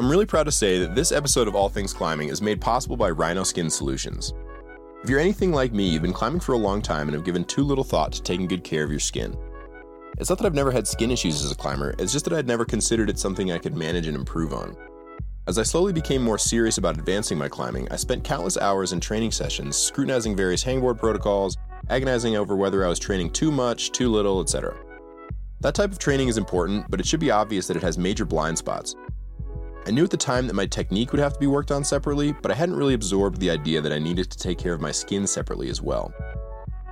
I'm really proud to say that this episode of All Things Climbing is made possible by Rhino Skin Solutions. If you're anything like me, you've been climbing for a long time and have given too little thought to taking good care of your skin. It's not that I've never had skin issues as a climber, it's just that I'd never considered it something I could manage and improve on. As I slowly became more serious about advancing my climbing, I spent countless hours in training sessions scrutinizing various hangboard protocols, agonizing over whether I was training too much, too little, etc. That type of training is important, but it should be obvious that it has major blind spots. I knew at the time that my technique would have to be worked on separately, but I hadn't really absorbed the idea that I needed to take care of my skin separately as well.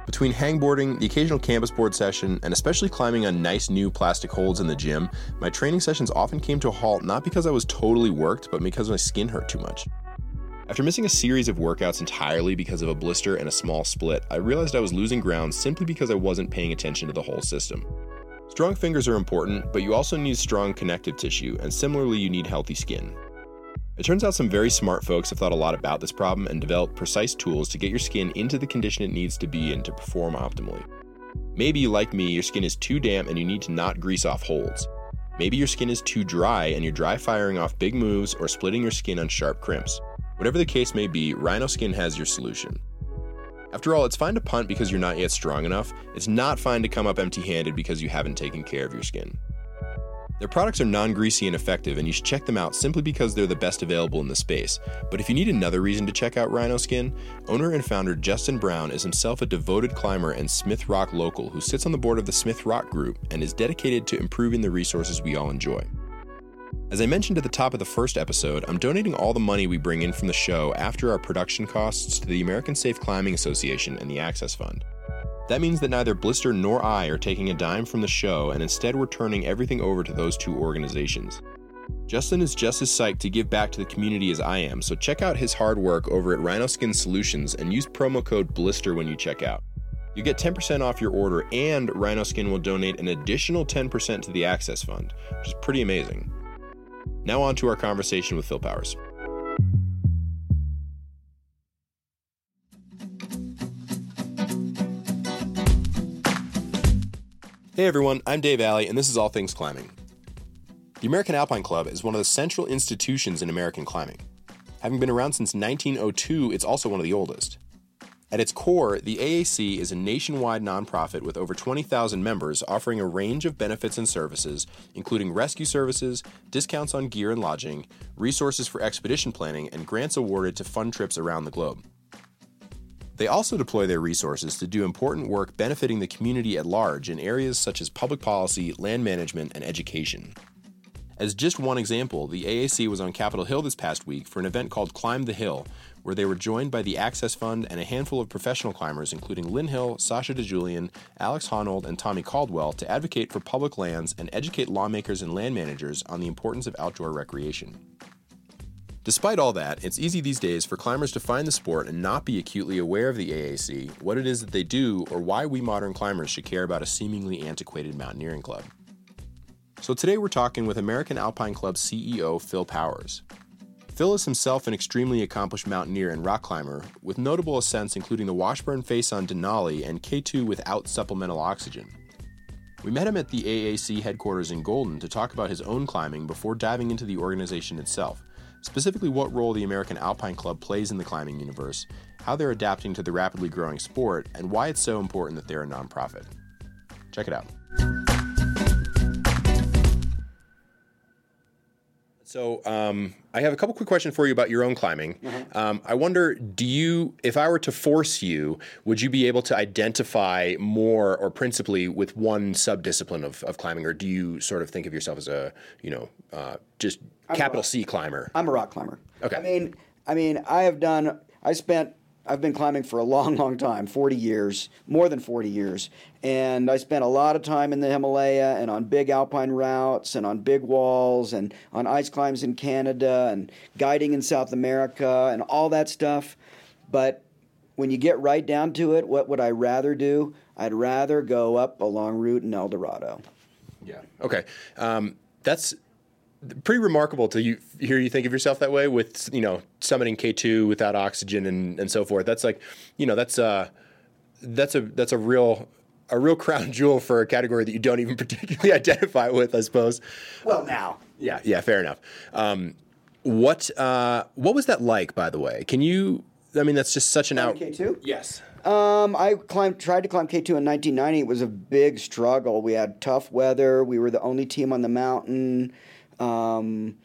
Between hangboarding, the occasional campus board session, and especially climbing on nice new plastic holds in the gym, my training sessions often came to a halt not because I was totally worked, but because my skin hurt too much. After missing a series of workouts entirely because of a blister and a small split, I realized I was losing ground simply because I wasn't paying attention to the whole system. Strong fingers are important, but you also need strong connective tissue, and similarly, you need healthy skin. It turns out some very smart folks have thought a lot about this problem and developed precise tools to get your skin into the condition it needs to be in to perform optimally. Maybe, like me, your skin is too damp and you need to not grease off holds. Maybe your skin is too dry and you're dry firing off big moves or splitting your skin on sharp crimps. Whatever the case may be, Rhino Skin has your solution. After all, it's fine to punt because you're not yet strong enough. It's not fine to come up empty handed because you haven't taken care of your skin. Their products are non greasy and effective, and you should check them out simply because they're the best available in the space. But if you need another reason to check out Rhino Skin, owner and founder Justin Brown is himself a devoted climber and Smith Rock local who sits on the board of the Smith Rock Group and is dedicated to improving the resources we all enjoy. As I mentioned at the top of the first episode, I'm donating all the money we bring in from the show after our production costs to the American Safe Climbing Association and the Access Fund. That means that neither Blister nor I are taking a dime from the show, and instead we're turning everything over to those two organizations. Justin is just as psyched to give back to the community as I am, so check out his hard work over at Rhino Skin Solutions and use promo code BLISTER when you check out. You get 10% off your order, and Rhino Skin will donate an additional 10% to the Access Fund, which is pretty amazing. Now, on to our conversation with Phil Powers. Hey everyone, I'm Dave Alley, and this is All Things Climbing. The American Alpine Club is one of the central institutions in American climbing. Having been around since 1902, it's also one of the oldest. At its core, the AAC is a nationwide nonprofit with over 20,000 members offering a range of benefits and services, including rescue services, discounts on gear and lodging, resources for expedition planning, and grants awarded to fund trips around the globe. They also deploy their resources to do important work benefiting the community at large in areas such as public policy, land management, and education. As just one example, the AAC was on Capitol Hill this past week for an event called Climb the Hill, where they were joined by the Access Fund and a handful of professional climbers, including Lynn Hill, Sasha DiGiulian, Alex Honnold, and Tommy Caldwell, to advocate for public lands and educate lawmakers and land managers on the importance of outdoor recreation. Despite all that, it's easy these days for climbers to find the sport and not be acutely aware of the AAC, what it is that they do, or why we modern climbers should care about a seemingly antiquated mountaineering club. So today we're talking with American Alpine Club CEO Phil Powers. Phil is himself an extremely accomplished mountaineer and rock climber, with notable ascents including the Washburn Face on Denali and K2 without supplemental oxygen. We met him at the AAC headquarters in Golden to talk about his own climbing before diving into the organization itself, specifically what role the American Alpine Club plays in the climbing universe, how they're adapting to the rapidly growing sport, and why it's so important that they're a nonprofit. Check it out. So um, I have a couple quick questions for you about your own climbing. Mm-hmm. Um, I wonder, do you, if I were to force you, would you be able to identify more or principally with one subdiscipline of, of climbing, or do you sort of think of yourself as a, you know, uh, just I'm capital C climber? I'm a rock climber. Okay. I mean, I mean, I have done. I spent I've been climbing for a long, long time 40 years, more than 40 years. And I spent a lot of time in the Himalaya and on big alpine routes and on big walls and on ice climbs in Canada and guiding in South America and all that stuff. But when you get right down to it, what would I rather do? I'd rather go up a long route in El Dorado. Yeah. Okay. Um, that's pretty remarkable to you hear you think of yourself that way with you know summiting K2 without oxygen and, and so forth. That's like you know that's uh that's a that's a real a real crown jewel for a category that you don't even particularly identify with, I suppose. Well, now. Yeah, yeah, fair enough. Um, What uh, what was that like, by the way? Can you? I mean, that's just such an out. K two. Yes. Um, I climbed, tried to climb K2 in 1990. It was a big struggle. We had tough weather. We were the only team on the mountain. Um,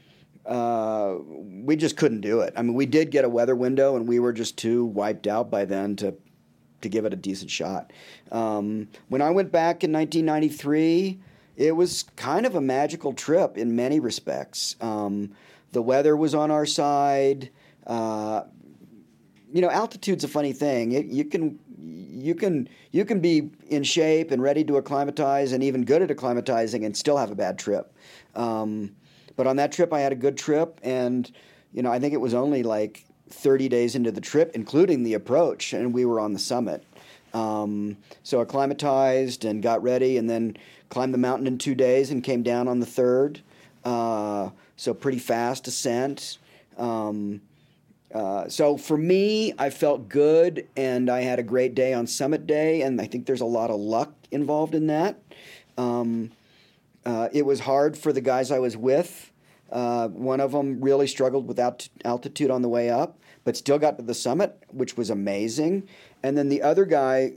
uh, we just couldn't do it. I mean, we did get a weather window, and we were just too wiped out by then to to give it a decent shot. Um, when I went back in 1993, it was kind of a magical trip in many respects. Um, the weather was on our side. Uh, you know, altitude's a funny thing. It, you can you can you can be in shape and ready to acclimatize and even good at acclimatizing and still have a bad trip. Um, but on that trip, I had a good trip, and you know, I think it was only like 30 days into the trip, including the approach, and we were on the summit. Um, so acclimatized and got ready, and then climbed the mountain in two days and came down on the third. Uh, so pretty fast ascent. Um, uh, so for me, I felt good, and I had a great day on summit day, and I think there's a lot of luck involved in that. Um, uh, it was hard for the guys I was with. Uh, one of them really struggled with alt- altitude on the way up, but still got to the summit, which was amazing. And then the other guy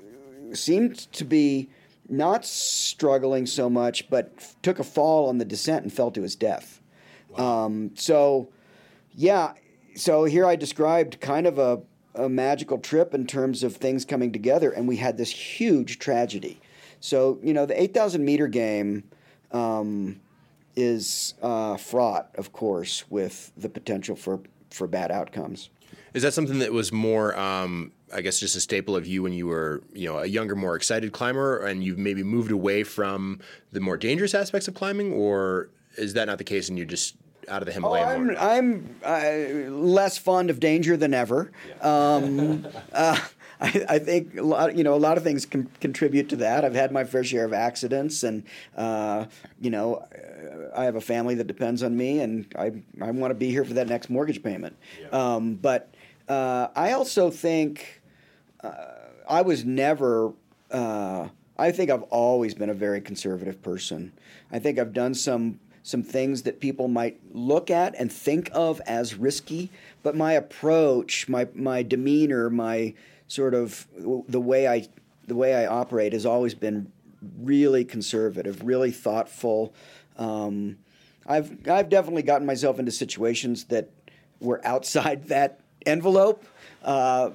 seemed to be not struggling so much, but f- took a fall on the descent and fell to his death. Wow. Um, so, yeah, so here I described kind of a, a magical trip in terms of things coming together, and we had this huge tragedy. So, you know, the 8,000 meter game um, is uh, fraught, of course, with the potential for, for bad outcomes. Is that something that was more, um, I guess, just a staple of you when you were, you know, a younger, more excited climber, and you've maybe moved away from the more dangerous aspects of climbing, or is that not the case, and you're just out of the Himalaya oh, I'm, I'm uh, less fond of danger than ever. Yeah. Um, uh, I, I, think a lot, you know, a lot of things can contribute to that. I've had my fair share of accidents, and uh, you know, I have a family that depends on me, and I I want to be here for that next mortgage payment. Yeah. Um, but uh, I also think uh, I was never. Uh, I think I've always been a very conservative person. I think I've done some some things that people might look at and think of as risky, but my approach, my my demeanor, my sort of the way I the way I operate has always been really conservative, really thoughtful. Um, I've I've definitely gotten myself into situations that were outside that envelope, uh,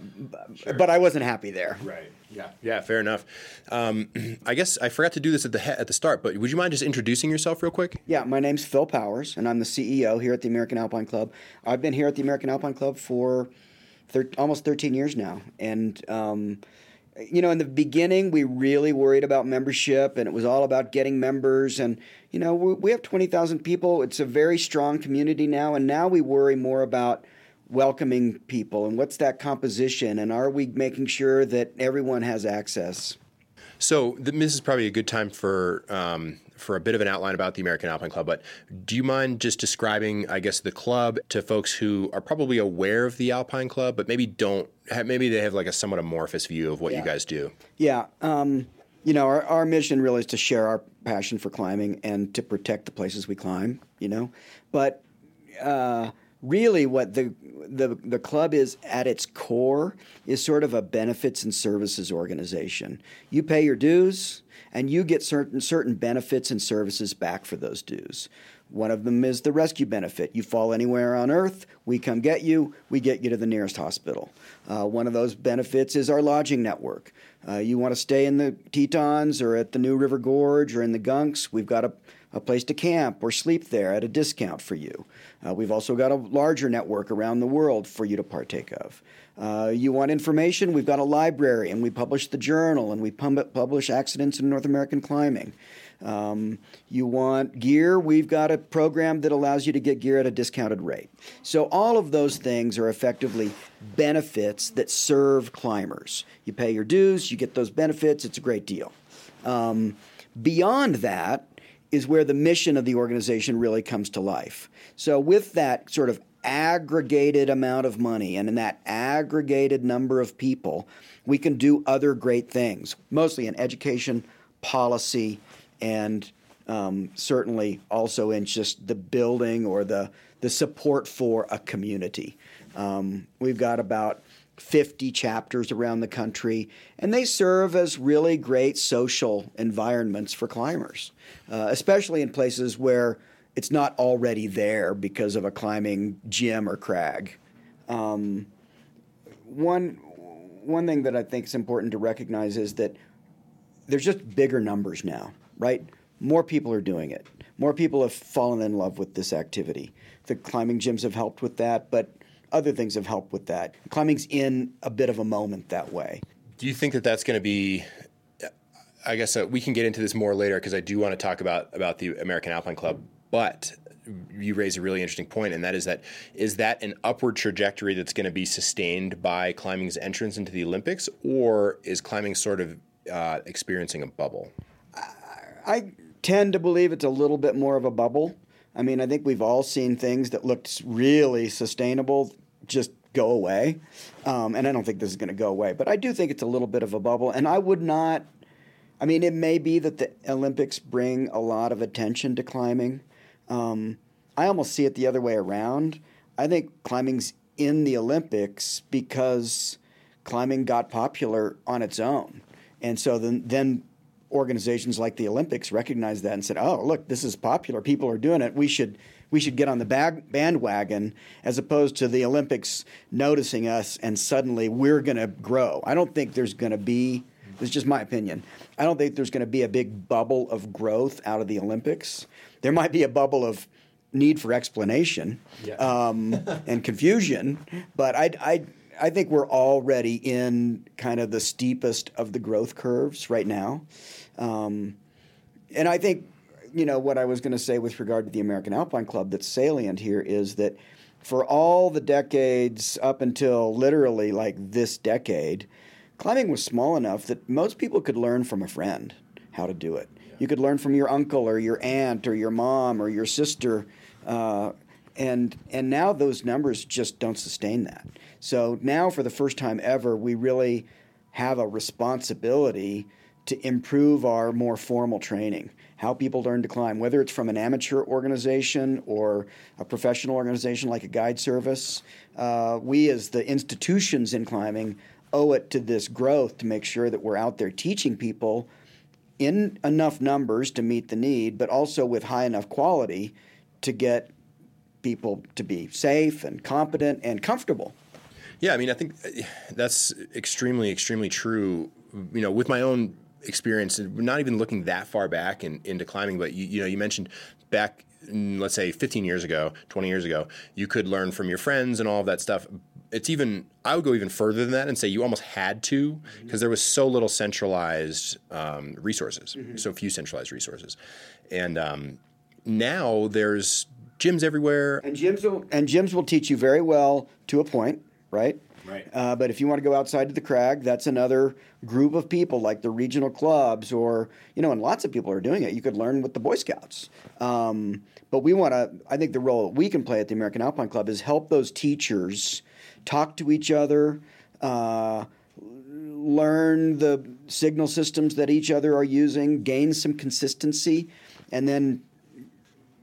sure. but I wasn't happy there. Right. Yeah. Yeah. Fair enough. Um, I guess I forgot to do this at the he- at the start, but would you mind just introducing yourself real quick? Yeah. My name's Phil Powers, and I'm the CEO here at the American Alpine Club. I've been here at the American Alpine Club for thir- almost 13 years now, and. Um, you know, in the beginning, we really worried about membership, and it was all about getting members. And you know, we, we have 20,000 people. It's a very strong community now, and now we worry more about welcoming people and what's that composition and are we making sure that everyone has access so this is probably a good time for um, for a bit of an outline about the American Alpine Club. But do you mind just describing, I guess, the club to folks who are probably aware of the Alpine Club, but maybe don't? Have, maybe they have like a somewhat amorphous view of what yeah. you guys do. Yeah. Um, you know, our, our mission really is to share our passion for climbing and to protect the places we climb. You know, but uh, really what the, the the club is at its core is sort of a benefits and services organization. You pay your dues and you get certain certain benefits and services back for those dues. One of them is the rescue benefit. You fall anywhere on earth, we come get you, we get you to the nearest hospital. Uh, one of those benefits is our lodging network. Uh, you want to stay in the Tetons or at the New River Gorge or in the Gunks, we've got a a place to camp or sleep there at a discount for you. Uh, we've also got a larger network around the world for you to partake of. Uh, you want information? We've got a library, and we publish the journal, and we publish accidents in North American climbing. Um, you want gear? We've got a program that allows you to get gear at a discounted rate. So, all of those things are effectively benefits that serve climbers. You pay your dues, you get those benefits, it's a great deal. Um, beyond that, is where the mission of the organization really comes to life. So, with that sort of aggregated amount of money and in that aggregated number of people, we can do other great things, mostly in education, policy, and Um, certainly, also in just the building or the the support for a community. Um, we've got about 50 chapters around the country, and they serve as really great social environments for climbers, uh, especially in places where it's not already there because of a climbing gym or crag. Um, one one thing that I think is important to recognize is that there's just bigger numbers now, right? More people are doing it. More people have fallen in love with this activity. The climbing gyms have helped with that, but other things have helped with that. Climbing's in a bit of a moment that way. Do you think that that's going to be? I guess uh, we can get into this more later because I do want to talk about about the American Alpine Club. But you raise a really interesting point, and that is that is that an upward trajectory that's going to be sustained by climbing's entrance into the Olympics, or is climbing sort of uh, experiencing a bubble? I tend to believe it's a little bit more of a bubble. I mean, I think we've all seen things that looked really sustainable just go away, um, and I don't think this is going to go away. But I do think it's a little bit of a bubble, and I would not. I mean, it may be that the Olympics bring a lot of attention to climbing. Um, I almost see it the other way around. I think climbing's in the Olympics because climbing got popular on its own. And so then, then organizations like the Olympics recognized that and said, "Oh, look, this is popular. People are doing it. We should we should get on the bag, bandwagon as opposed to the Olympics noticing us and suddenly we're going to grow." I don't think there's going to be this is just my opinion. I don't think there's going to be a big bubble of growth out of the Olympics. There might be a bubble of need for explanation yeah. um, and confusion, but I, I, I think we're already in kind of the steepest of the growth curves right now. Um, and I think, you know, what I was going to say with regard to the American Alpine Club that's salient here is that for all the decades up until literally like this decade, climbing was small enough that most people could learn from a friend how to do it. You could learn from your uncle or your aunt or your mom or your sister. Uh, and and now those numbers just don't sustain that. So now, for the first time ever, we really have a responsibility to improve our more formal training. How people learn to climb, whether it's from an amateur organization or a professional organization like a guide service. Uh, we, as the institutions in climbing, owe it to this growth to make sure that we're out there teaching people in enough numbers to meet the need, but also with high enough quality to get people to be safe and competent and comfortable. Yeah, I mean, I think uh, that's extremely, extremely true. You know, with my own experience, not even looking that far back in, into climbing, but you, you know, you mentioned back, let's say, 15 years ago, 20 years ago, you could learn from your friends and all of that stuff it's even I would go even further than that and say you almost had to because mm-hmm. there was so little centralized um, resources, mm-hmm. so few centralized resources, and um, now there's gyms everywhere. And gyms will and gyms will teach you very well to a point, right? Right. Uh, but if you want to go outside to the crag, that's another group of people, like the regional clubs, or you know, and lots of people are doing it. You could learn with the Boy Scouts. Um, but we want to. I think the role that we can play at the American Alpine Club is help those teachers talk to each other, uh, learn the signal systems that each other are using, gain some consistency, and then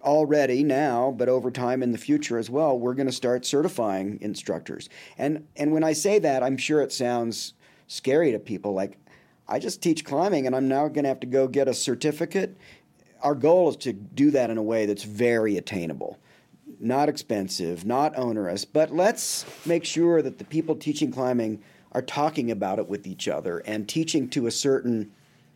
already now, but over time in the future as well, we're going to start certifying instructors. And and when I say that, I'm sure it sounds scary to people like I just teach climbing and I'm now going to have to go get a certificate. Our goal is to do that in a way that's very attainable not expensive, not onerous, but let's make sure that the people teaching climbing are talking about it with each other and teaching to a certain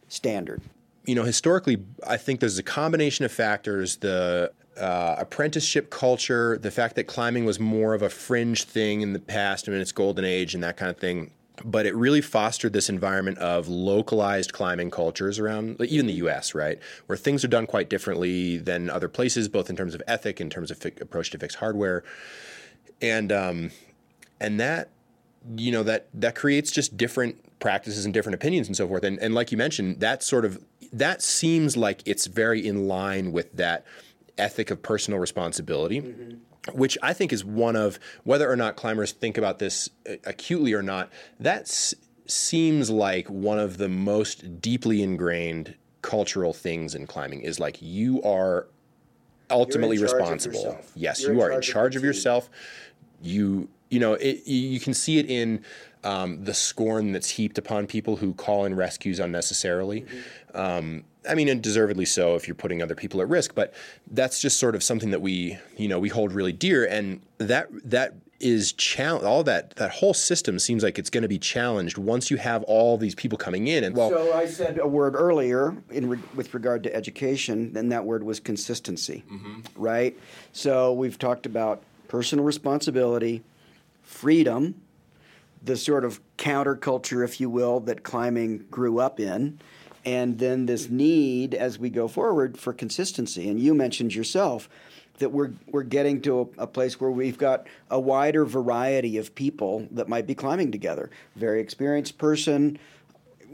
standard. You know, historically, I think there's a combination of factors the uh, apprenticeship culture, the fact that climbing was more of a fringe thing in the past and in its golden age and that kind of thing but it really fostered this environment of localized climbing cultures around even the US, right? Where things are done quite differently than other places, both in terms of ethic, in terms of fi- approach to fixed hardware. And um, and that you know that that creates just different practices and different opinions and so forth. And and like you mentioned, that sort of that seems like it's very in line with that ethic of personal responsibility. Mm-hmm which I think is one of whether or not climbers think about this uh, acutely or not. That seems like one of the most deeply ingrained cultural things in climbing is like you are ultimately responsible. Yes, You're you are in charge of charge of yourself. You you know it, you can see it in um, the scorn that's heaped upon people who call in rescues unnecessarily. Mm-hmm. Um, I mean, and deservedly so if you're putting other people at risk. But that's just sort of something that we you know we hold really dear, and that that is challenge all that that whole system seems like it's going to be challenged once you have all these people coming in and well so I said a word earlier in re- with regard to education, and that word was consistency, right? So we've talked about personal responsibility, freedom, the sort of counterculture, if you will, that climbing grew up in, and then this need as we go forward for consistency. And you mentioned yourself that we're we're getting to a, a place where we've got a wider variety of people that might be climbing together. Very experienced person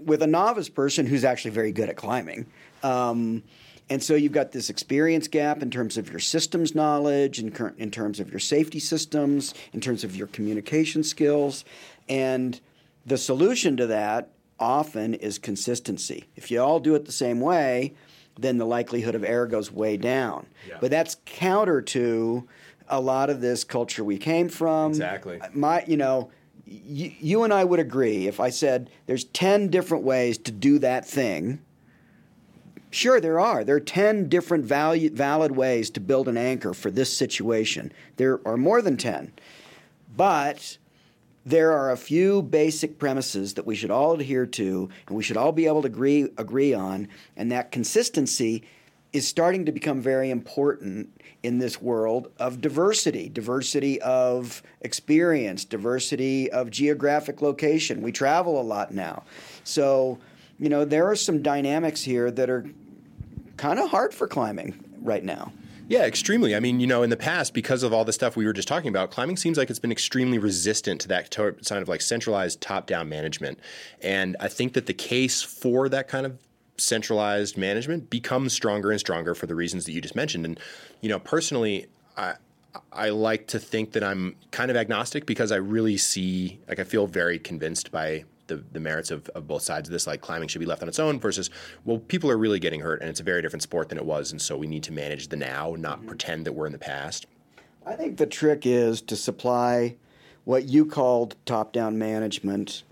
with a novice person who's actually very good at climbing. Um, and so you've got this experience gap in terms of your systems knowledge, in, cur- in terms of your safety systems, in terms of your communication skills. And the solution to that often is consistency. If you all do it the same way, then the likelihood of error goes way down. Yeah. But that's counter to a lot of this culture we came from. Exactly. My, you know, you, you and I would agree if I said there's 10 different ways to do that thing. Sure, there are. There are 10 different value, valid ways to build an anchor for this situation. There are more than 10. But there are a few basic premises that we should all adhere to and we should all be able to agree, agree on, and that consistency is starting to become very important in this world of diversity diversity of experience, diversity of geographic location. We travel a lot now. So, you know, there are some dynamics here that are kind of hard for climbing right now. Yeah, extremely. I mean, you know, in the past, because of all the stuff we were just talking about, climbing seems like it's been extremely resistant to that to- kind of like centralized top-down management. And I think that the case for that kind of centralized management becomes stronger and stronger for the reasons that you just mentioned. And you know, personally, I I like to think that I'm kind of agnostic because I really see like I feel very convinced by the, the merits of, of both sides of this. Like climbing should be left on its own versus well, people are really getting hurt and it's a very different sport than it was, and so we need to manage the now, not mm-hmm. pretend that we're in the past. I think the trick is to supply what you called top down management,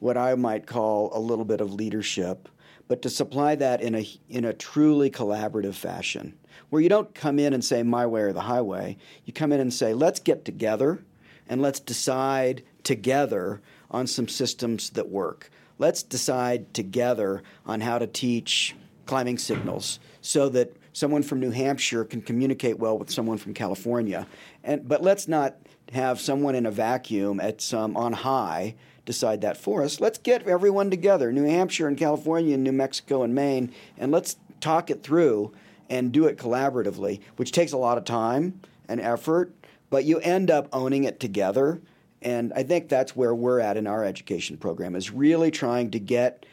what I might call a little bit of leadership, but to supply that in a, in a truly collaborative fashion, where you don't come in and say my way or the highway. You come in and say, let's get together and let's decide together on some systems that work. Let's decide together on how to teach climbing signals so that someone from New Hampshire can communicate well with someone from California. And but let's not have someone in a vacuum at some on high decide that for us. Let's get everyone together, New Hampshire and California and New Mexico and Maine, and let's talk it through and do it collaboratively, which takes a lot of time and effort, but you end up owning it together. And I think that's where we're at in our education program is really trying to get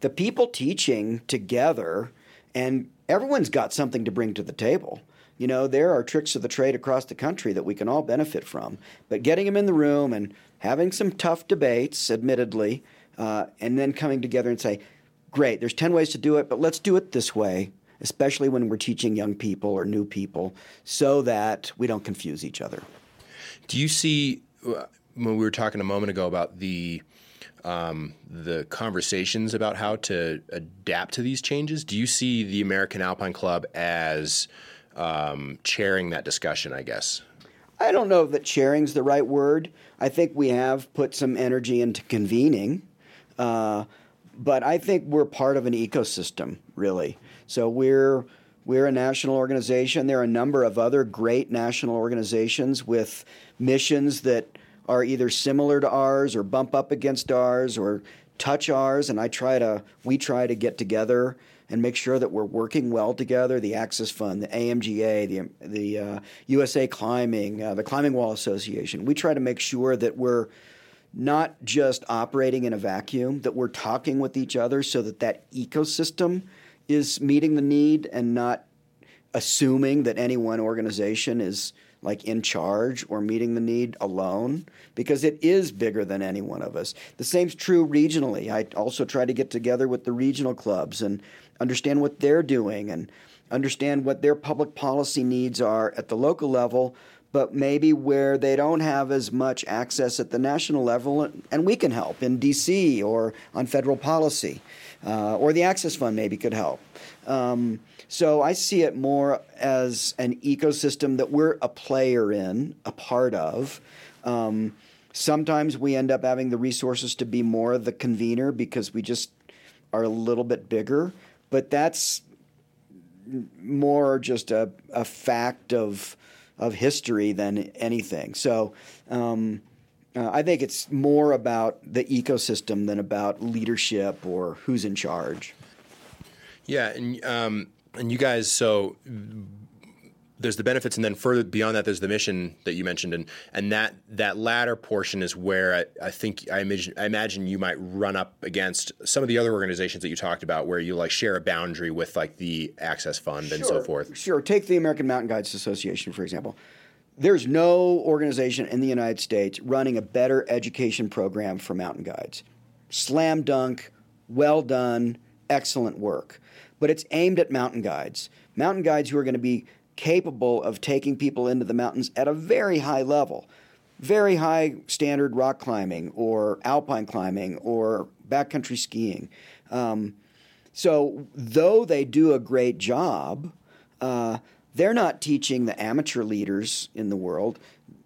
the people teaching together and everyone's got something to bring to the table. You know, there are tricks of the trade across the country that we can all benefit from. But getting them in the room and having some tough debates, admittedly, uh, and then coming together and say, great, there's 10 ways to do it, but let's do it this way, especially when we're teaching young people or new people, so that we don't confuse each other. Do you see uh, when we were talking a moment ago about the um, the conversations about how to adapt to these changes? Do you see the American Alpine Club as um, chairing that discussion? I guess. I don't know that sharing's the right word. I think we have put some energy into convening, uh, but I think we're part of an ecosystem, really. So we're we're a national organization. There are a number of other great national organizations with missions that are either similar to ours or bump up against ours or touch ours. And I try to we try to get together and make sure that we're working well together. The Access Fund, the AMGA, the the uh, USA Climbing, uh, the Climbing Wall Association. We try to make sure that we're not just operating in a vacuum, that we're talking with each other, so that that ecosystem is meeting the need and not assuming that any one organization is like in charge or meeting the need alone because it is bigger than any one of us. The same's true regionally. I also try to get together with the regional clubs and understand what they're doing and understand what their public policy needs are at the local level but maybe where they don't have as much access at the national level, and we can help in DC or on federal policy, uh, or the Access Fund maybe could help. Um, so I see it more as an ecosystem that we're a player in, a part of. Um, sometimes we end up having the resources to be more the convener because we just are a little bit bigger, but that's more just a, a fact of of history than anything. So um, uh, I think it's more about the ecosystem than about leadership or who's in charge. Yeah, and um, and you guys so there's the benefits, and then further beyond that, there's the mission that you mentioned, and and that that latter portion is where I, I, think I imagine I imagine you might run up against some of the other organizations that you talked about, where you like share a boundary with like the Access Fund sure, and so forth. Sure. Take the American Mountain Guides Association for example. There's no organization in the United States running a better education program for mountain guides. Slam dunk, well done, excellent work. But it's aimed at mountain guides. Mountain guides who are going to be capable of taking people into the mountains at a very high level. Very high standard rock climbing or alpine climbing or backcountry skiing. Um, so, though they do a great job, uh, they're not teaching the amateur leaders in the world.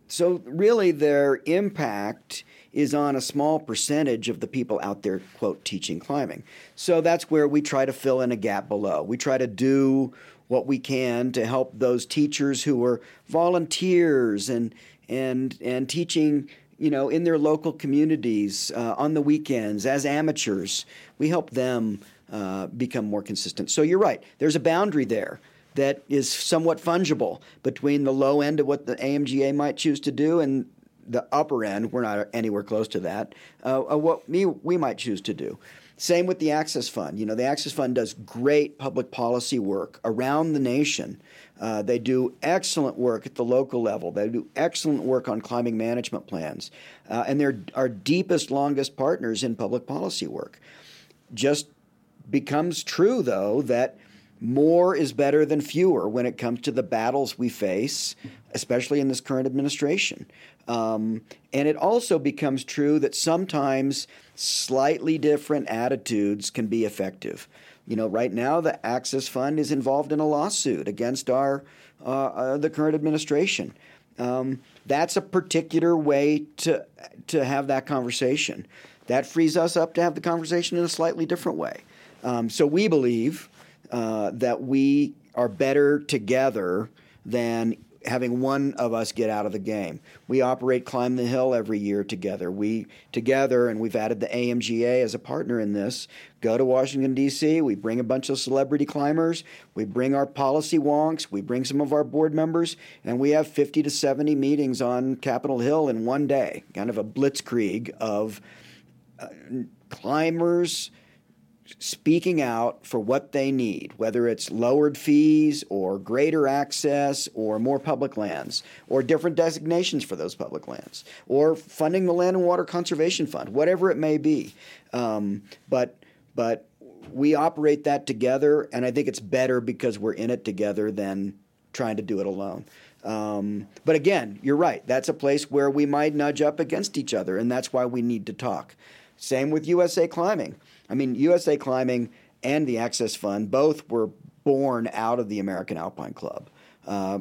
So, really, their impact is on a small percentage of the people out there, quote, teaching climbing. So, that's where we try to fill in a gap below. We try to do what we can to help those teachers who are volunteers and and and teaching you know in their local communities uh, on the weekends as amateurs we help them uh, become more consistent so you're right there's a boundary there that is somewhat fungible between the low end of what the amga might choose to do and the upper end we're not anywhere close to that uh, what we, we might choose to do same with the Access Fund. You know, the Access Fund does great public policy work around the nation. Uh, they do excellent work at the local level. They do excellent work on climbing management plans. Uh, and they're our deepest, longest partners in public policy work. Just becomes true, though, that more is better than fewer when it comes to the battles we face, especially in this current administration. Um, and it also becomes true that sometimes slightly different attitudes can be effective. You know, right now the Access Fund is involved in a lawsuit against our uh, uh, the current administration. Um, that's a particular way to to have that conversation. That frees us up to have the conversation in a slightly different way. Um, so we believe uh, that we are better together than having one of us get out of the game. We operate Climb the Hill every year together. We together, and we've added the AMGA as a partner in this. Go to Washington D.C. We bring a bunch of celebrity climbers. We bring our policy wonks. We bring some of our board members, and we have 50 to 70 meetings on Capitol Hill in one day. Kind of a blitzkrieg of uh, climbers speaking out for what they need, whether it's lowered fees or greater access or more public lands or different designations for those public lands or funding the Land and Water Conservation Fund, whatever it may be. Um, but but we operate that together, and I think it's better because we're in it together than trying to do it alone. Um, but again, you're right. That's a place where we might nudge up against each other, and that's why we need to talk. Same with USA Climbing. I mean, USA Climbing and the Access Fund both were born out of the American Alpine Club. Uh,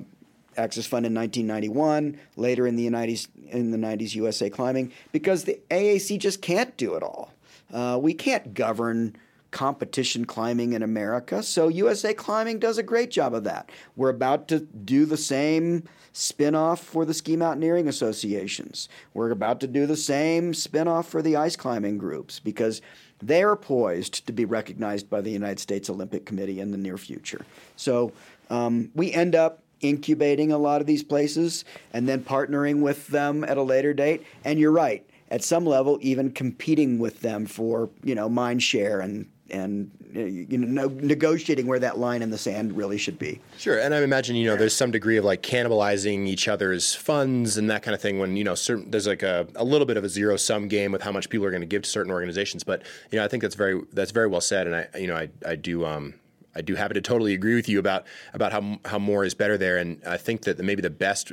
Access Fund in 1991, later in the 90s, in the 90s USA Climbing, because the AAC just can't do it all. Uh, we can't govern competition climbing in America, so USA Climbing does a great job of that. We're about to do the same spinoff for the ski mountaineering associations. We're about to do the same spinoff for the ice climbing groups because they're poised to be recognized by the United States Olympic Committee in the near future. So um, we end up incubating a lot of these places and then partnering with them at a later date. And you're right, at some level, even competing with them for you know mind share and and you know, negotiating where that line in the sand really should be. Sure, and I imagine you know there's some degree of like cannibalizing each other's funds and that kind of thing. When you know certain, there's like a, a little bit of a zero sum game with how much people are going to give to certain organizations. But you know I think that's very that's very well said, and I you know I I do um I do happen to totally agree with you about about how how more is better there, and I think that maybe the best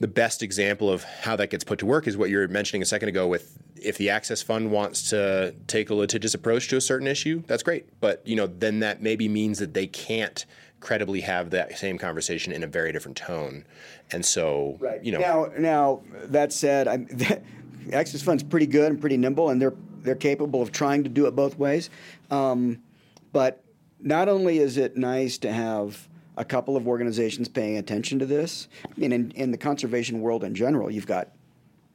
the best example of how that gets put to work is what you were mentioning a second ago with if the access fund wants to take a litigious approach to a certain issue that's great. But you know then that maybe means that they can't credibly have that same conversation in a very different tone. And so right. you know. Now now that said I'm, the access fund's pretty good and pretty nimble and they're they're capable of trying to do it both ways. Um, but not only is it nice to have a couple of organizations paying attention to this. I mean, in, in the conservation world in general, you've got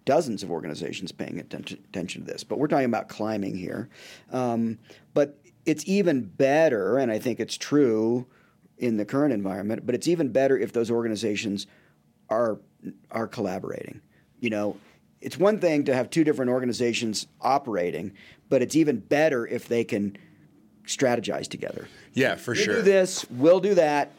dozens of organizations paying attention, attention to this, but we're talking about climbing here. Um, but it's even better, and I think it's true in the current environment, but it's even better if those organizations are are collaborating. You know, it's one thing to have two different organizations operating, but it's even better if they can strategize together. Yeah, for you sure. Do this, we'll do that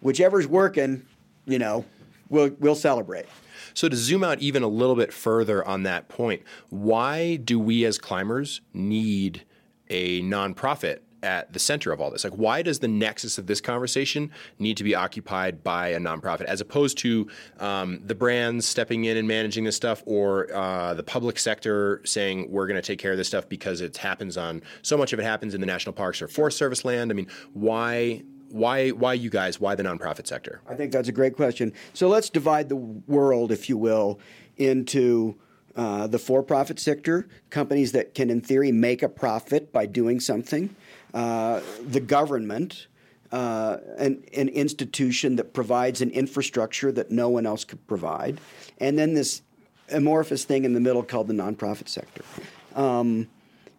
whichever's working, you know, we'll we'll celebrate. So to zoom out even a little bit further on that point, why do we as climbers need a nonprofit at the center of all this? Like, why does the nexus of this conversation need to be occupied by a nonprofit as opposed to um, the brands stepping in and managing this stuff or uh, the public sector saying, we're going to take care of this stuff because it happens on so much of it happens in the national parks or Forest Service land? I mean, why why why you guys? Why the nonprofit sector? I think that's a great question. So let's divide the world, if you will, into uh, the for-profit sector, companies that can, in theory, make a profit by doing something. Uh, the government, uh, an, an institution that provides an infrastructure that no one else could provide, and then this amorphous thing in the middle called the nonprofit sector. Um,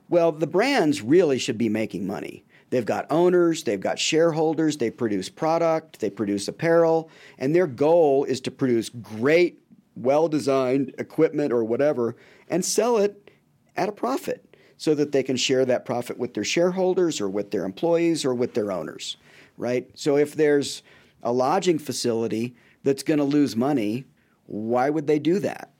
well, the brands really should be making money. They've got owners, they've got shareholders, they produce product, they produce apparel, and their goal is to produce great, well designed equipment or whatever and sell it at a profit so that they can share that profit with their shareholders or with their employees or with their owners, right? So if there's a lodging facility that's going to lose money, why would they do that?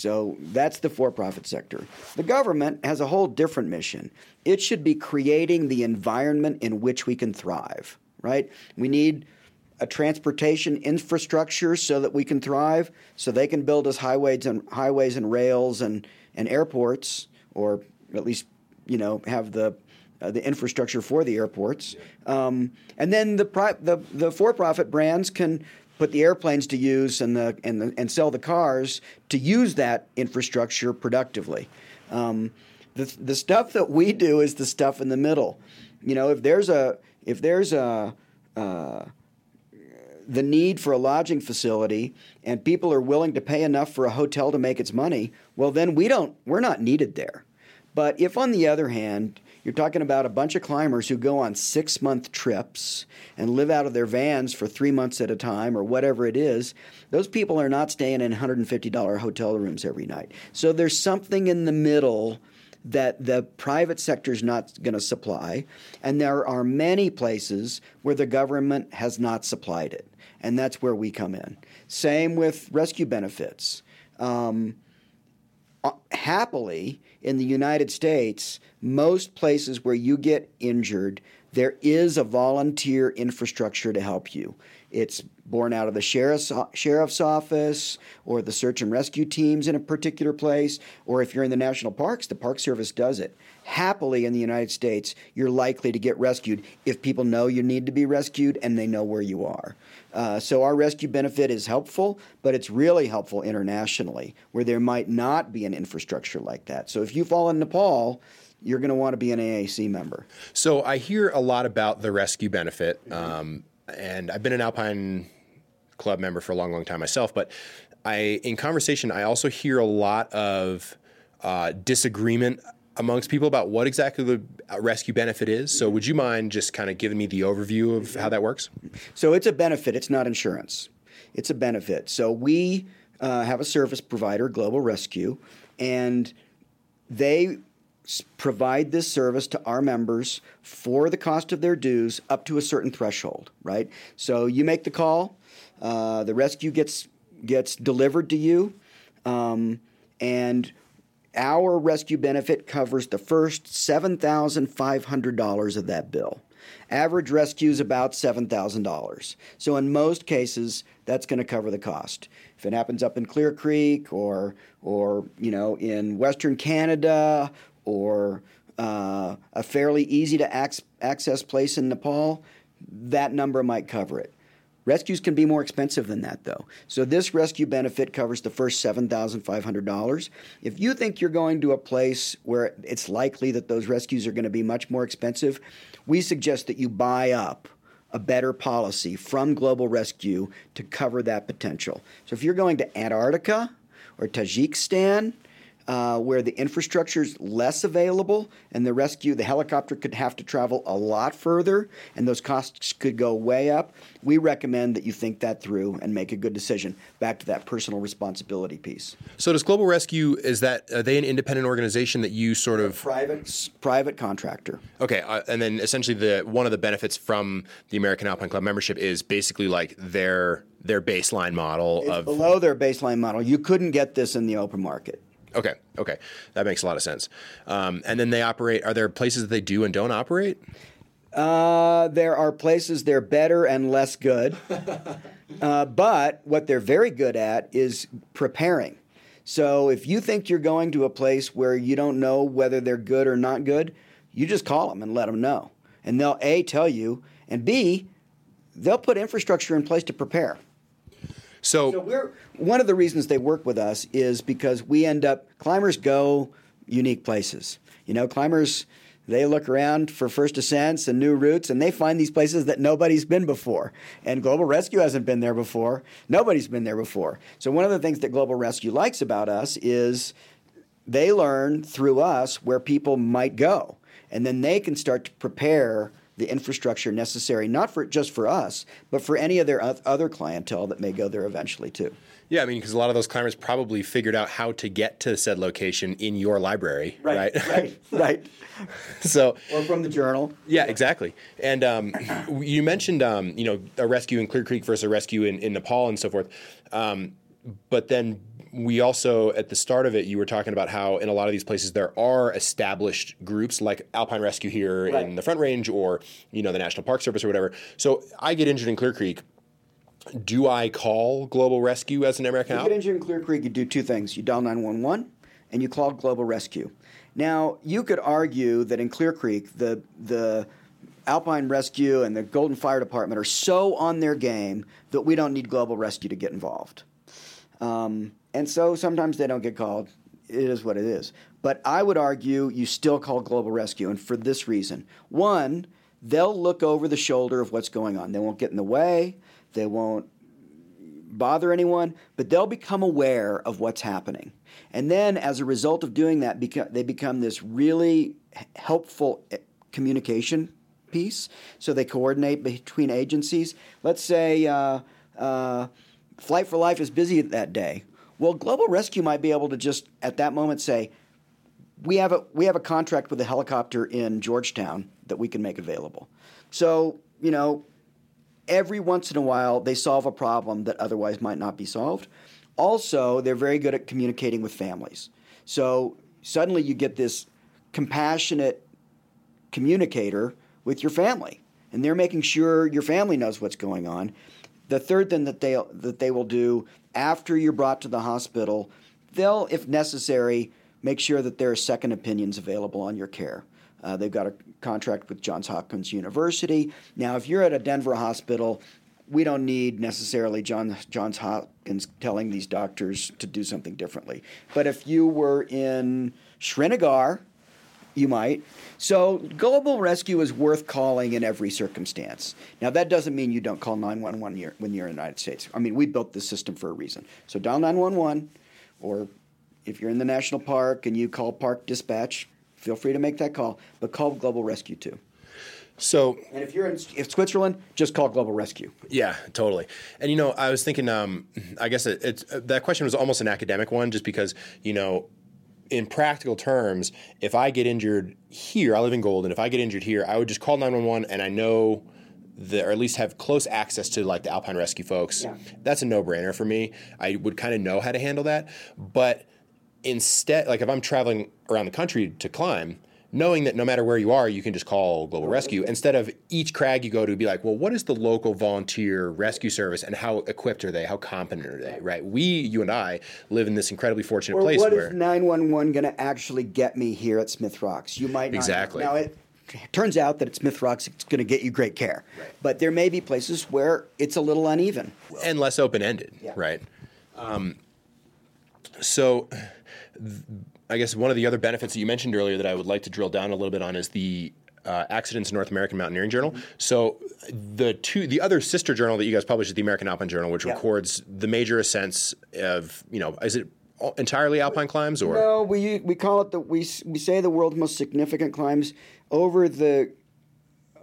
So that's the for profit sector. The government has a whole different mission. It should be creating the environment in which we can thrive, right? We need a transportation infrastructure so that we can thrive, so they can build us highways and highways and rails and, and airports, or at least you know have the uh, the infrastructure for the airports. Um, and then the, pri- the the for-profit brands can put the airplanes to use and the and the, and sell the cars to use that infrastructure productively. Um, the the stuff that we do is the stuff in the middle. You know, if there's a if there's a uh, the need for a lodging facility and people are willing to pay enough for a hotel to make its money, well then we don't we're not needed there. But if on the other hand you're talking about a bunch of climbers who go on six month trips and live out of their vans for three months at a time or whatever it is. Those people are not staying in $150 hotel rooms every night. So there's something in the middle that the private sector is not going to supply. And there are many places where the government has not supplied it. And that's where we come in. Same with rescue benefits. Um, happily, in the United States, most places where you get injured, there is a volunteer infrastructure to help you. It's born out of the sheriff's, sheriff's office or the search and rescue teams in a particular place, or if you're in the national parks, the Park Service does it. Happily, in the United States, you're likely to get rescued if people know you need to be rescued and they know where you are. Uh, so, our rescue benefit is helpful, but it's really helpful internationally where there might not be an infrastructure like that. So, if you fall in Nepal, you're going to want to be an AAC member. So, I hear a lot about the rescue benefit. Um, and I've been an Alpine Club member for a long, long time myself. But I, in conversation, I also hear a lot of uh, disagreement amongst people about what exactly the rescue benefit is. So, would you mind just kind of giving me the overview of how that works? So, it's a benefit. It's not insurance. It's a benefit. So, we uh, have a service provider, Global Rescue, and they provide this service to our members for the cost of their dues up to a certain threshold, right? So you make the call, uh, the rescue gets gets delivered to you, um, and our rescue benefit covers the first $7,500 of that bill. Average rescue is about $7,000. So, in most cases, that's going to cover the cost. If it happens up in Clear Creek or, or you know, in Western Canada or uh, a fairly easy to ac- access place in Nepal, that number might cover it. Rescues can be more expensive than that, though. So this rescue benefit covers the first $7,500. If you think you're going to a place where it's likely that those rescues are going to be much more expensive, we suggest that you buy up a better policy from Global Rescue to cover that potential. So if you're going to Antarctica or Tajikistan, uh, where the infrastructure is less available and the rescue, the helicopter could have to travel a lot further and those costs could go way up, we recommend that you think that through and make a good decision. Back to that personal responsibility piece. So does Global Rescue is that are they an independent organization that you sort of Private, private contractor. Okay, uh, and then essentially the one of the benefits from the American Alpine Club membership is basically like their their baseline model It's of below their baseline model. You couldn't get this in the open market. Okay, okay, that makes a lot of sense. Um, and then they operate. Are there places that they do and don't operate? Uh, there are places they're better and less good. uh, but what they're very good at is preparing. So if you think you're going to a place where you don't know whether they're good or not good, you just call them and let them know. And they'll A, tell you, and B, they'll put infrastructure in place to prepare. So, So we're one of the reasons they work with us is because we end up climbers go unique places. You know, climbers they look around for first ascents and new routes and they find these places that nobody's been before. And Global Rescue hasn't been there before. Nobody's been there before. So one of the things that Global Rescue likes about us is they learn through us where people might go. And then they can start to prepare the infrastructure necessary, not for just for us, but for any of their other clientele that may go there eventually too. yeah, I mean, because a lot of those climbers probably figured out how to get to said location in your library, right? right, right. so, Or from the journal. yeah, exactly. And um, you mentioned, um, you know, a rescue in Clear Creek versus a rescue in, in Nepal and so forth. Um, but then we also, at the start of it, you were talking about how in a lot of these places there are established groups like Alpine Rescue here in the Front Range or, you know, the National Park Service or whatever. So I get injured in Clear Creek. Do I call Global Rescue as an American You get injured in Clear Creek, you do two things. You dial 911 and you call Global Rescue. Now, you could argue that in Clear Creek, the, the Alpine Rescue and the Golden Fire Department are so on their game that we don't need Global Rescue to get involved. Um, and so sometimes they don't get called. It is what it is. But I would argue you still call Global Rescue, and for this reason. One, they'll look over the shoulder of what's going on. They won't get in the way. They won't bother anyone, but they'll become aware of what's happening. And then, as a result of doing that, they become this really helpful eh, communication piece. So they coordinate between agencies. Let's say uh, uh, Flight for Life is busy that day. Well, Global Rescue might be able to just at that moment say, we have a we have a contract with a helicopter in Georgetown that we can make available. So you know, every once in a while they solve a problem that otherwise might not be solved. Also, they're very good at communicating with families. So suddenly you get this compassionate communicator with your family, and they're making sure your family knows what's going on. The third thing that they that they will do after you're brought to the hospital, they'll, if necessary, make sure that there are second opinions available on your care. Uh, they've got a contract with Johns Hopkins University. Now, if you're at a Denver hospital, we don't need necessarily John, Johns Hopkins telling these doctors to do something differently. But if you were in Srinagar, you might. So, Global Rescue is worth calling in every circumstance. Now, that doesn't mean you don't call 911 when you're, in the United States. I mean, we built this system for a reason. So, dial 911, or if you're in the national park and you call Park Dispatch, feel free to make that call, but call Global Rescue too. So And if you're in if Switzerland, just call Global Rescue. Yeah, totally. And you know, I was thinking, um, I guess it, it's that question was almost an academic one, just because you know, in practical terms, if I get injured here, I live in Golden. If I get injured here, I would just call 911 and I know the, or at least have close access to like the Alpine Rescue folks. Yeah. That's a no brainer for me. I would kind of know how to handle that. But instead, like if I'm traveling around the country to climb, knowing that no matter where you are, you can just call Global Rescue instead of each crag you go to be like, well, what is the local volunteer rescue service and how equipped are they? How competent are they? Right? We, you and I, live in this incredibly fortunate Or place what where is 911 going to actually get me here at Smith Rocks? You might not. Exactly. Now, it turns out that at Smith Rocks, it's going to get you great care. But there may be places where it's a little uneven. and less open ended, Yeah. right? Um, so, th- I guess one of the other benefits that you mentioned earlier that I would like to drill down a little bit on is the uh, Accidents in North American Mountaineering Journal. Mm-hmm. So, the two, the other sister journal that you guys publish is the American Alpine Journal, which Yeah. records the major ascents of, you know, is it entirely alpine climbs or? No, we we call it the we we say the world's most significant climbs over the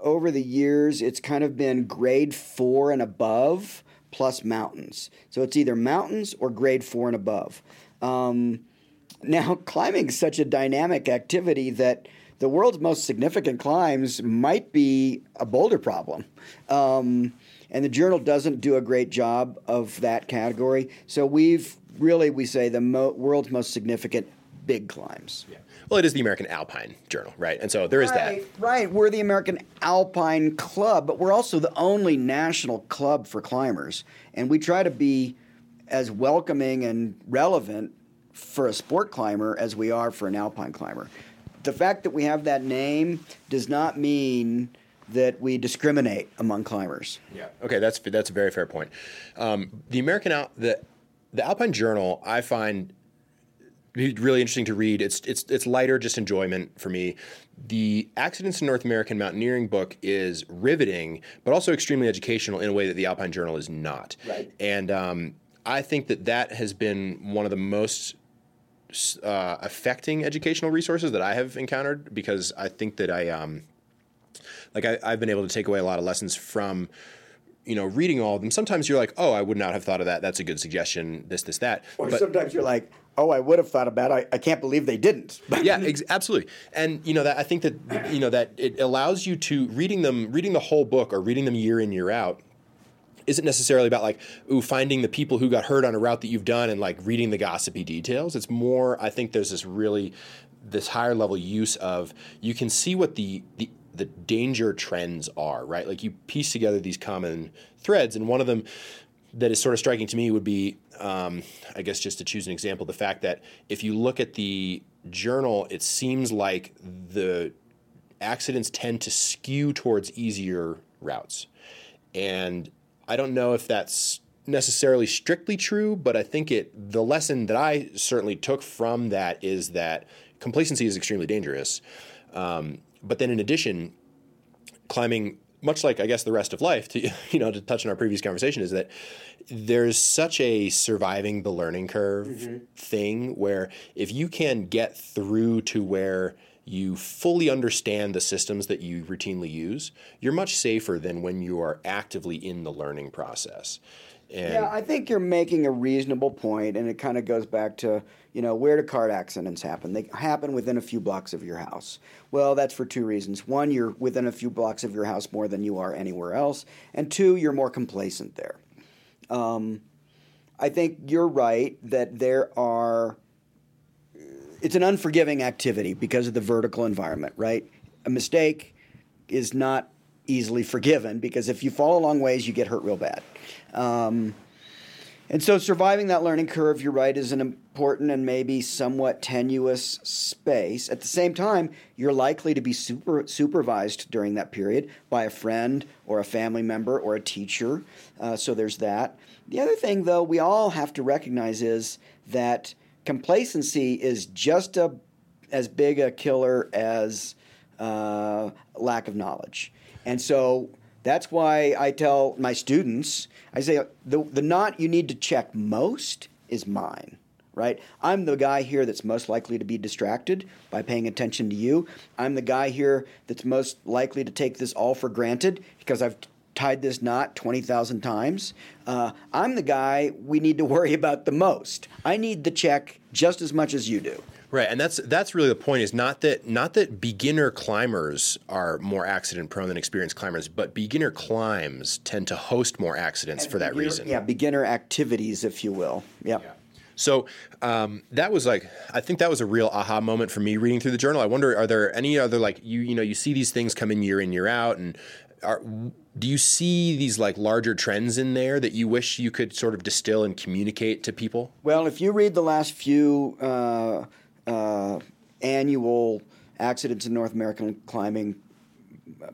over the years. It's kind of been grade four and above plus mountains. So it's either mountains or grade four and above. Um, now climbing is such a dynamic activity that the world's most significant climbs might be a boulder problem. Um, and the journal doesn't do a great job of that category. So we've really, we say, the mo- world's most significant big climbs. Well, it is the American Alpine Journal, right? And so there is that. Right, right. We're the American Alpine Club, but we're also the only national club for climbers. And we try to be as welcoming and relevant for a sport climber as we are for an alpine climber. The fact that we have that name does not mean that we discriminate among climbers. Yeah. Okay, that's that's a very fair point. Um, the American Al- the the Alpine Journal I find really interesting to read. It's it's it's lighter, just enjoyment for me. The Accidents in North American Mountaineering book is riveting, but also extremely educational in a way that the Alpine Journal is not. Right. And um, I think that that has been one of the most uh, affecting educational resources that I have encountered because I think that I um, like I, I've been able to take away a lot of lessons from you know reading all of them. Sometimes you're like, oh, I would not have thought of that. That's a good suggestion. This, this, that. Or But- sometimes you're like, oh, I would have thought about it. I, I can't believe they didn't. yeah, ex- absolutely. And you know that I think that you know that it allows you to reading them, reading the whole book or reading them year in year out. Isn't necessarily about like ooh finding the people who got hurt on a route that you've done and like reading the gossipy details. It's more I think there's this really this higher level use of you can see what the the the danger trends are, right? Like you piece together these common threads, and one of them that is sort of striking to me would be, um, I guess, just to choose an example, the fact that if you look at the journal, it seems like the accidents tend to skew towards easier routes. And I don't know if that's necessarily strictly true, but I think it the lesson that I certainly took from that is that complacency is extremely dangerous. Um, but then in addition, climbing much like I guess the rest of life to you know to touch on our previous conversation is that there's such a surviving the learning curve thing where if you can get through to where you fully understand the systems that you routinely use, you're much safer than when you are actively in the learning process. And Yeah, I think you're making a reasonable point, and it kind of goes back to you know where do car accidents happen? They happen within a few blocks of your house. Well, that's for two reasons. One, you're within a few blocks of your house more than you are anywhere else, and two, you're more complacent there. Um, I think you're right that there are. It's an unforgiving activity because of the vertical environment, right? A mistake is not easily forgiven because if you fall a long ways, you get hurt real bad. Um, and so, surviving that learning curve, you're right, is an important and maybe somewhat tenuous space. At the same time, you're likely to be super, supervised during that period by a friend or a family member or a teacher. Uh, so, there's that. The other thing, though, we all have to recognize is that complacency is just a, as big a killer as uh, lack of knowledge. And so, that's why I tell my students, I say the the knot you need to check most is mine, right? I'm the guy here that's most likely to be distracted by paying attention to you. I'm the guy here that's most likely to take this all for granted because I've tied this knot 20,000 times. Uh, I'm the guy we need to worry about the most. I need the check just as much as you do. Right, and that's that's really the point. Is not that not that beginner climbers are more accident prone than experienced climbers, but beginner climbs tend to host more accidents And for that reason. Yeah, beginner activities, if you will. Yep. So um, that was like I think that was a real aha moment for me reading through the journal. I wonder are there any other like you you know you see these things come in year in year out and are do you see these like larger trends in there that you wish you could sort of distill and communicate to people? Well, if you read the last few uh, uh, annual accidents in North American climbing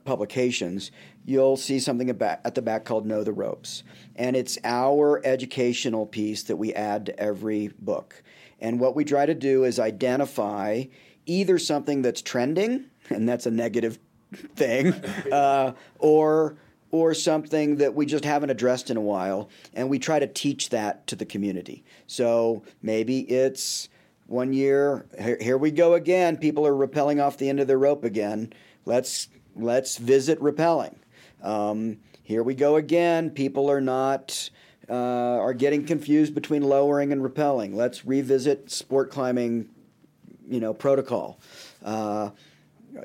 publications, you'll see something about, at the back called Know the Ropes. And it's our educational piece that we add to every book. And what we try to do is identify either something that's trending, and that's a negative thing, uh, or or something that we just haven't addressed in a while, and we try to teach that to the community. So maybe it's one year. Here, here we go again. People are rappelling off the end of their rope again. Let's let's visit rappelling. Um, here we go again. People are not uh, are getting confused between lowering and rappelling. Let's revisit sport climbing, you know, protocol. Uh,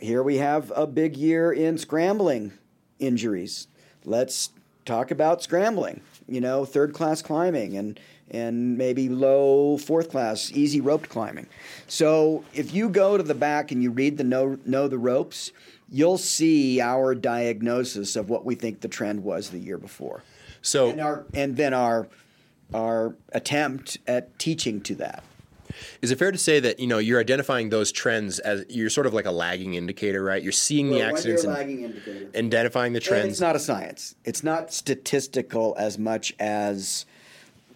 here we have a big year in scrambling injuries. Let's talk about scrambling. You know, third class climbing and and maybe low fourth class easy roped climbing. So if you go to the back and you read the know know the ropes, you'll see our diagnosis of what we think the trend was the year before, So and our and then our our attempt at teaching to that. Is it fair to say that you know you're identifying those trends as you're sort of like a lagging indicator, right? You're seeing the accidents and indicator. identifying the And trends. it's not a science. It's not statistical as much as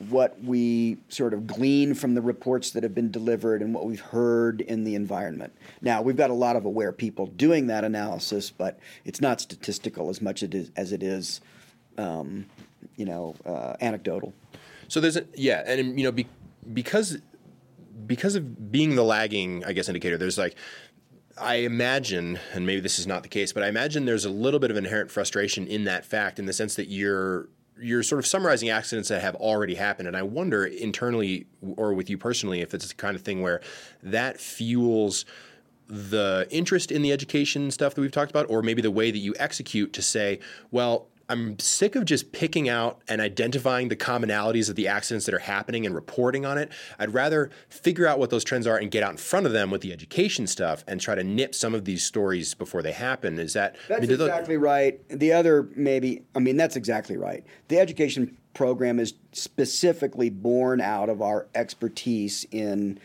what we sort of glean from the reports that have been delivered and what we've heard in the environment. Now, we've got a lot of aware people doing that analysis, but it's not statistical as much it is, as it is, um, you know, uh, anecdotal. So there's a, yeah, and you know be, because because of being the lagging, I guess indicator. There's like I imagine, and maybe this is not the case, but I imagine there's a little bit of inherent frustration in that fact, in the sense that you're you're sort of summarizing accidents that have already happened, and I wonder internally or with you personally if it's the kind of thing where that fuels the interest in the education stuff that we've talked about, or maybe the way that you execute to say, well, I'm sick of just picking out and identifying the commonalities of the accidents that are happening and reporting on it. I'd rather figure out what those trends are and get out in front of them with the education stuff and try to nip some of these stories before they happen. Is that I That's mean, do tho- exactly right. The other, maybe, I mean, that's exactly right. The education program is specifically born out of our expertise in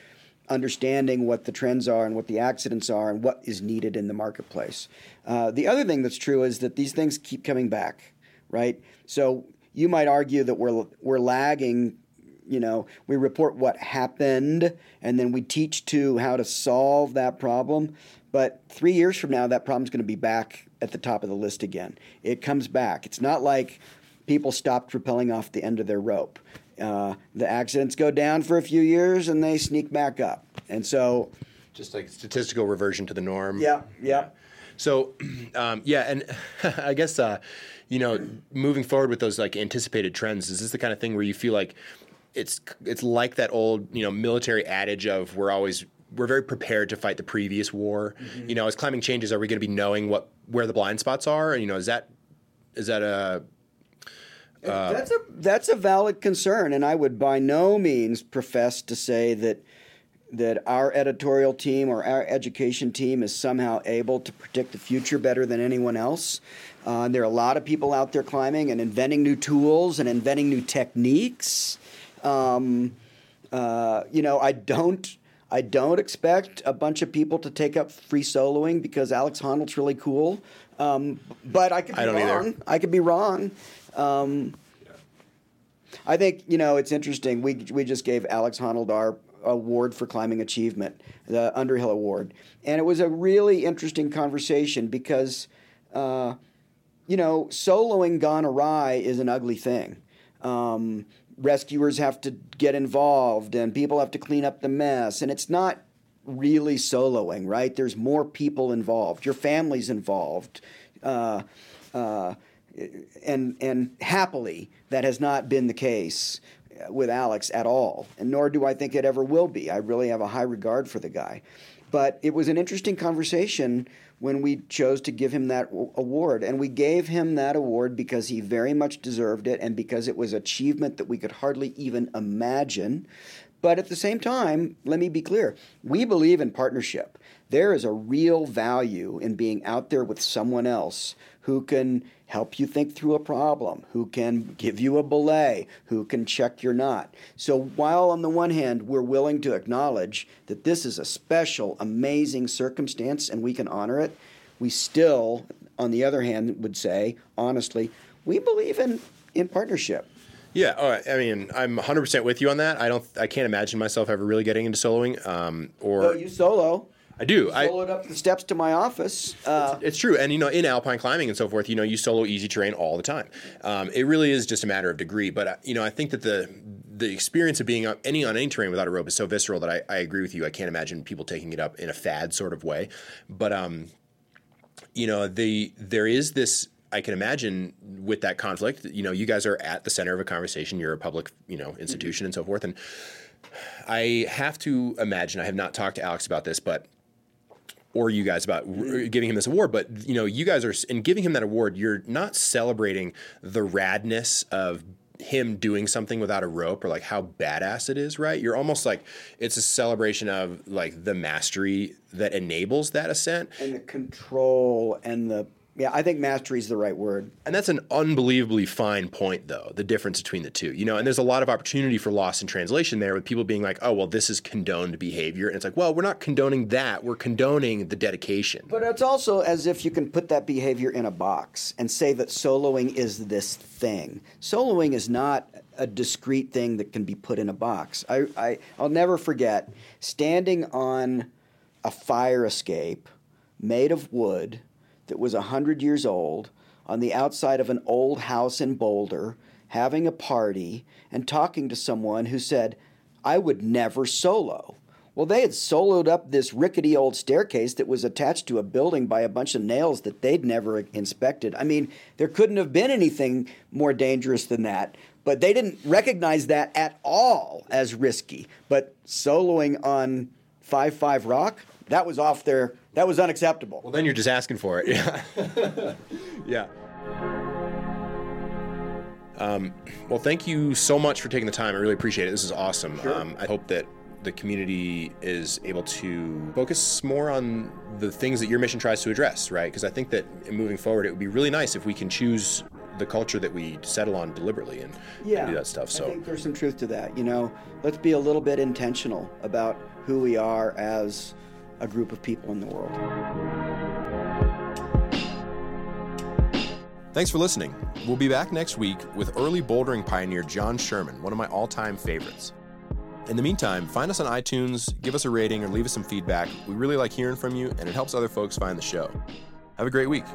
understanding what the trends are and what the accidents are and what is needed in the marketplace. Uh, the other thing that's true is that these things keep coming back, right? So you might argue that we're we're lagging. You know, we report what happened, and then we teach to how to solve that problem. But three years from now, that problem's going to be back at the top of the list again. It comes back. It's not like people stopped rappelling off the end of their rope. Uh, the accidents go down for a few years and they sneak back up. And so, just like statistical reversion to the norm? yeah, yeah. So, um, yeah, and I guess uh, you know, moving forward with those like anticipated trends, is this the kind of thing where you feel like it's it's like that old you know military adage of we're always we're very prepared to fight the previous war. Mm-hmm. You know, as climbing changes, are we going to be knowing what where the blind spots are? And you know, is that is that a uh, uh, that's a that's a valid concern, and I would by no means profess to say that that our editorial team or our education team is somehow able to predict the future better than anyone else. Uh, there are a lot of people out there climbing and inventing new tools and inventing new techniques. Um, uh, you know, I don't. I don't expect a bunch of people to take up free soloing because Alex Honnold's really cool. Um, but I could be I don't either. wrong. I could be wrong. Um, I think you know it's interesting. We we just gave Alex Honnold our award for climbing achievement, the Underhill Award, and it was a really interesting conversation because, uh, you know, soloing gone awry is an ugly thing. Um, rescuers have to get involved, and people have to clean up the mess, and it's not really soloing, right? There's more people involved. Your family's involved. Uh, uh, and and happily that has not been the case with Alex at all, and nor do I think it ever will be. I really have a high regard for the guy. But it was an interesting conversation when we chose to give him that award. And we gave him that award because he very much deserved it and because it was achievement that we could hardly even imagine. But at the same time, let me be clear we believe in partnership. There is a real value in being out there with someone else who can help you think through a problem, who can give you a belay, who can check your knot. So while on the one hand we're willing to acknowledge that this is a special, amazing circumstance and we can honor it, we still, on the other hand, would say, honestly, we believe in, in partnership. Yeah, oh, I mean, I'm 100% with you on that. I don't, I can't imagine myself ever really getting into soloing. Um, or oh, you solo. I do. I soloed up the steps to my office. Uh, it's, it's, true, and you know, in alpine climbing and so forth, you know, you solo easy terrain all the time. Um, it really is just a matter of degree. But uh, you know, I think that the the experience of being on any on any terrain without a rope is so visceral that I, I agree with you. I can't imagine people taking it up in a fad sort of way. But um, you know, the there is this I can imagine with that conflict, you know, you guys are at the center of a conversation. You're a public, you know, institution mm-hmm. and so forth. And I have to imagine, I have not talked to Alex about this, but or you guys about mm. giving him this award, but you know, you guys are in giving him that award. You're not celebrating the radness of him doing something without a rope or like how badass it is, right? You're almost like it's a celebration of like the mastery that enables that ascent and the control and the yeah, I think mastery is the right word. And that's an unbelievably fine point, though, the difference between the two. You know, and there's a lot of opportunity for loss in translation there with people being like, oh, well, this is condoned behavior. And it's like, well, we're not condoning that. We're condoning the dedication. But it's also as if you can put that behavior in a box and say that soloing is this thing. Soloing is not a discrete thing that can be put in a box. I, I, I'll never forget standing on a fire escape made of wood that was 100 years old on the outside of an old house in Boulder having a party and talking to someone who said, I would never solo. Well, they had soloed up this rickety old staircase that was attached to a building by a bunch of nails that they'd never inspected. I mean, there couldn't have been anything more dangerous than that, but they didn't recognize that at all as risky. But soloing on 5 5 Rock, that was off their that was unacceptable. Well, then you're just asking for it. Yeah. yeah. Um, well, thank you so much for taking the time. I really appreciate it. This is awesome. Sure. Um, I hope that the community is able to focus more on the things that your mission tries to address, right? Because I think that moving forward, it would be really nice if we can choose the culture that we settle on deliberately and, yeah, and do that stuff. So I think there's some truth to that. You know, let's be a little bit intentional about who we are as a group of people in the world. Thanks for listening. We'll be back next week with early bouldering pioneer John Sherman, one of my all time favorites. In the meantime, find us on iTunes, give us a rating, or leave us some feedback. We really like hearing from you, and it helps other folks find the show. Have a great week.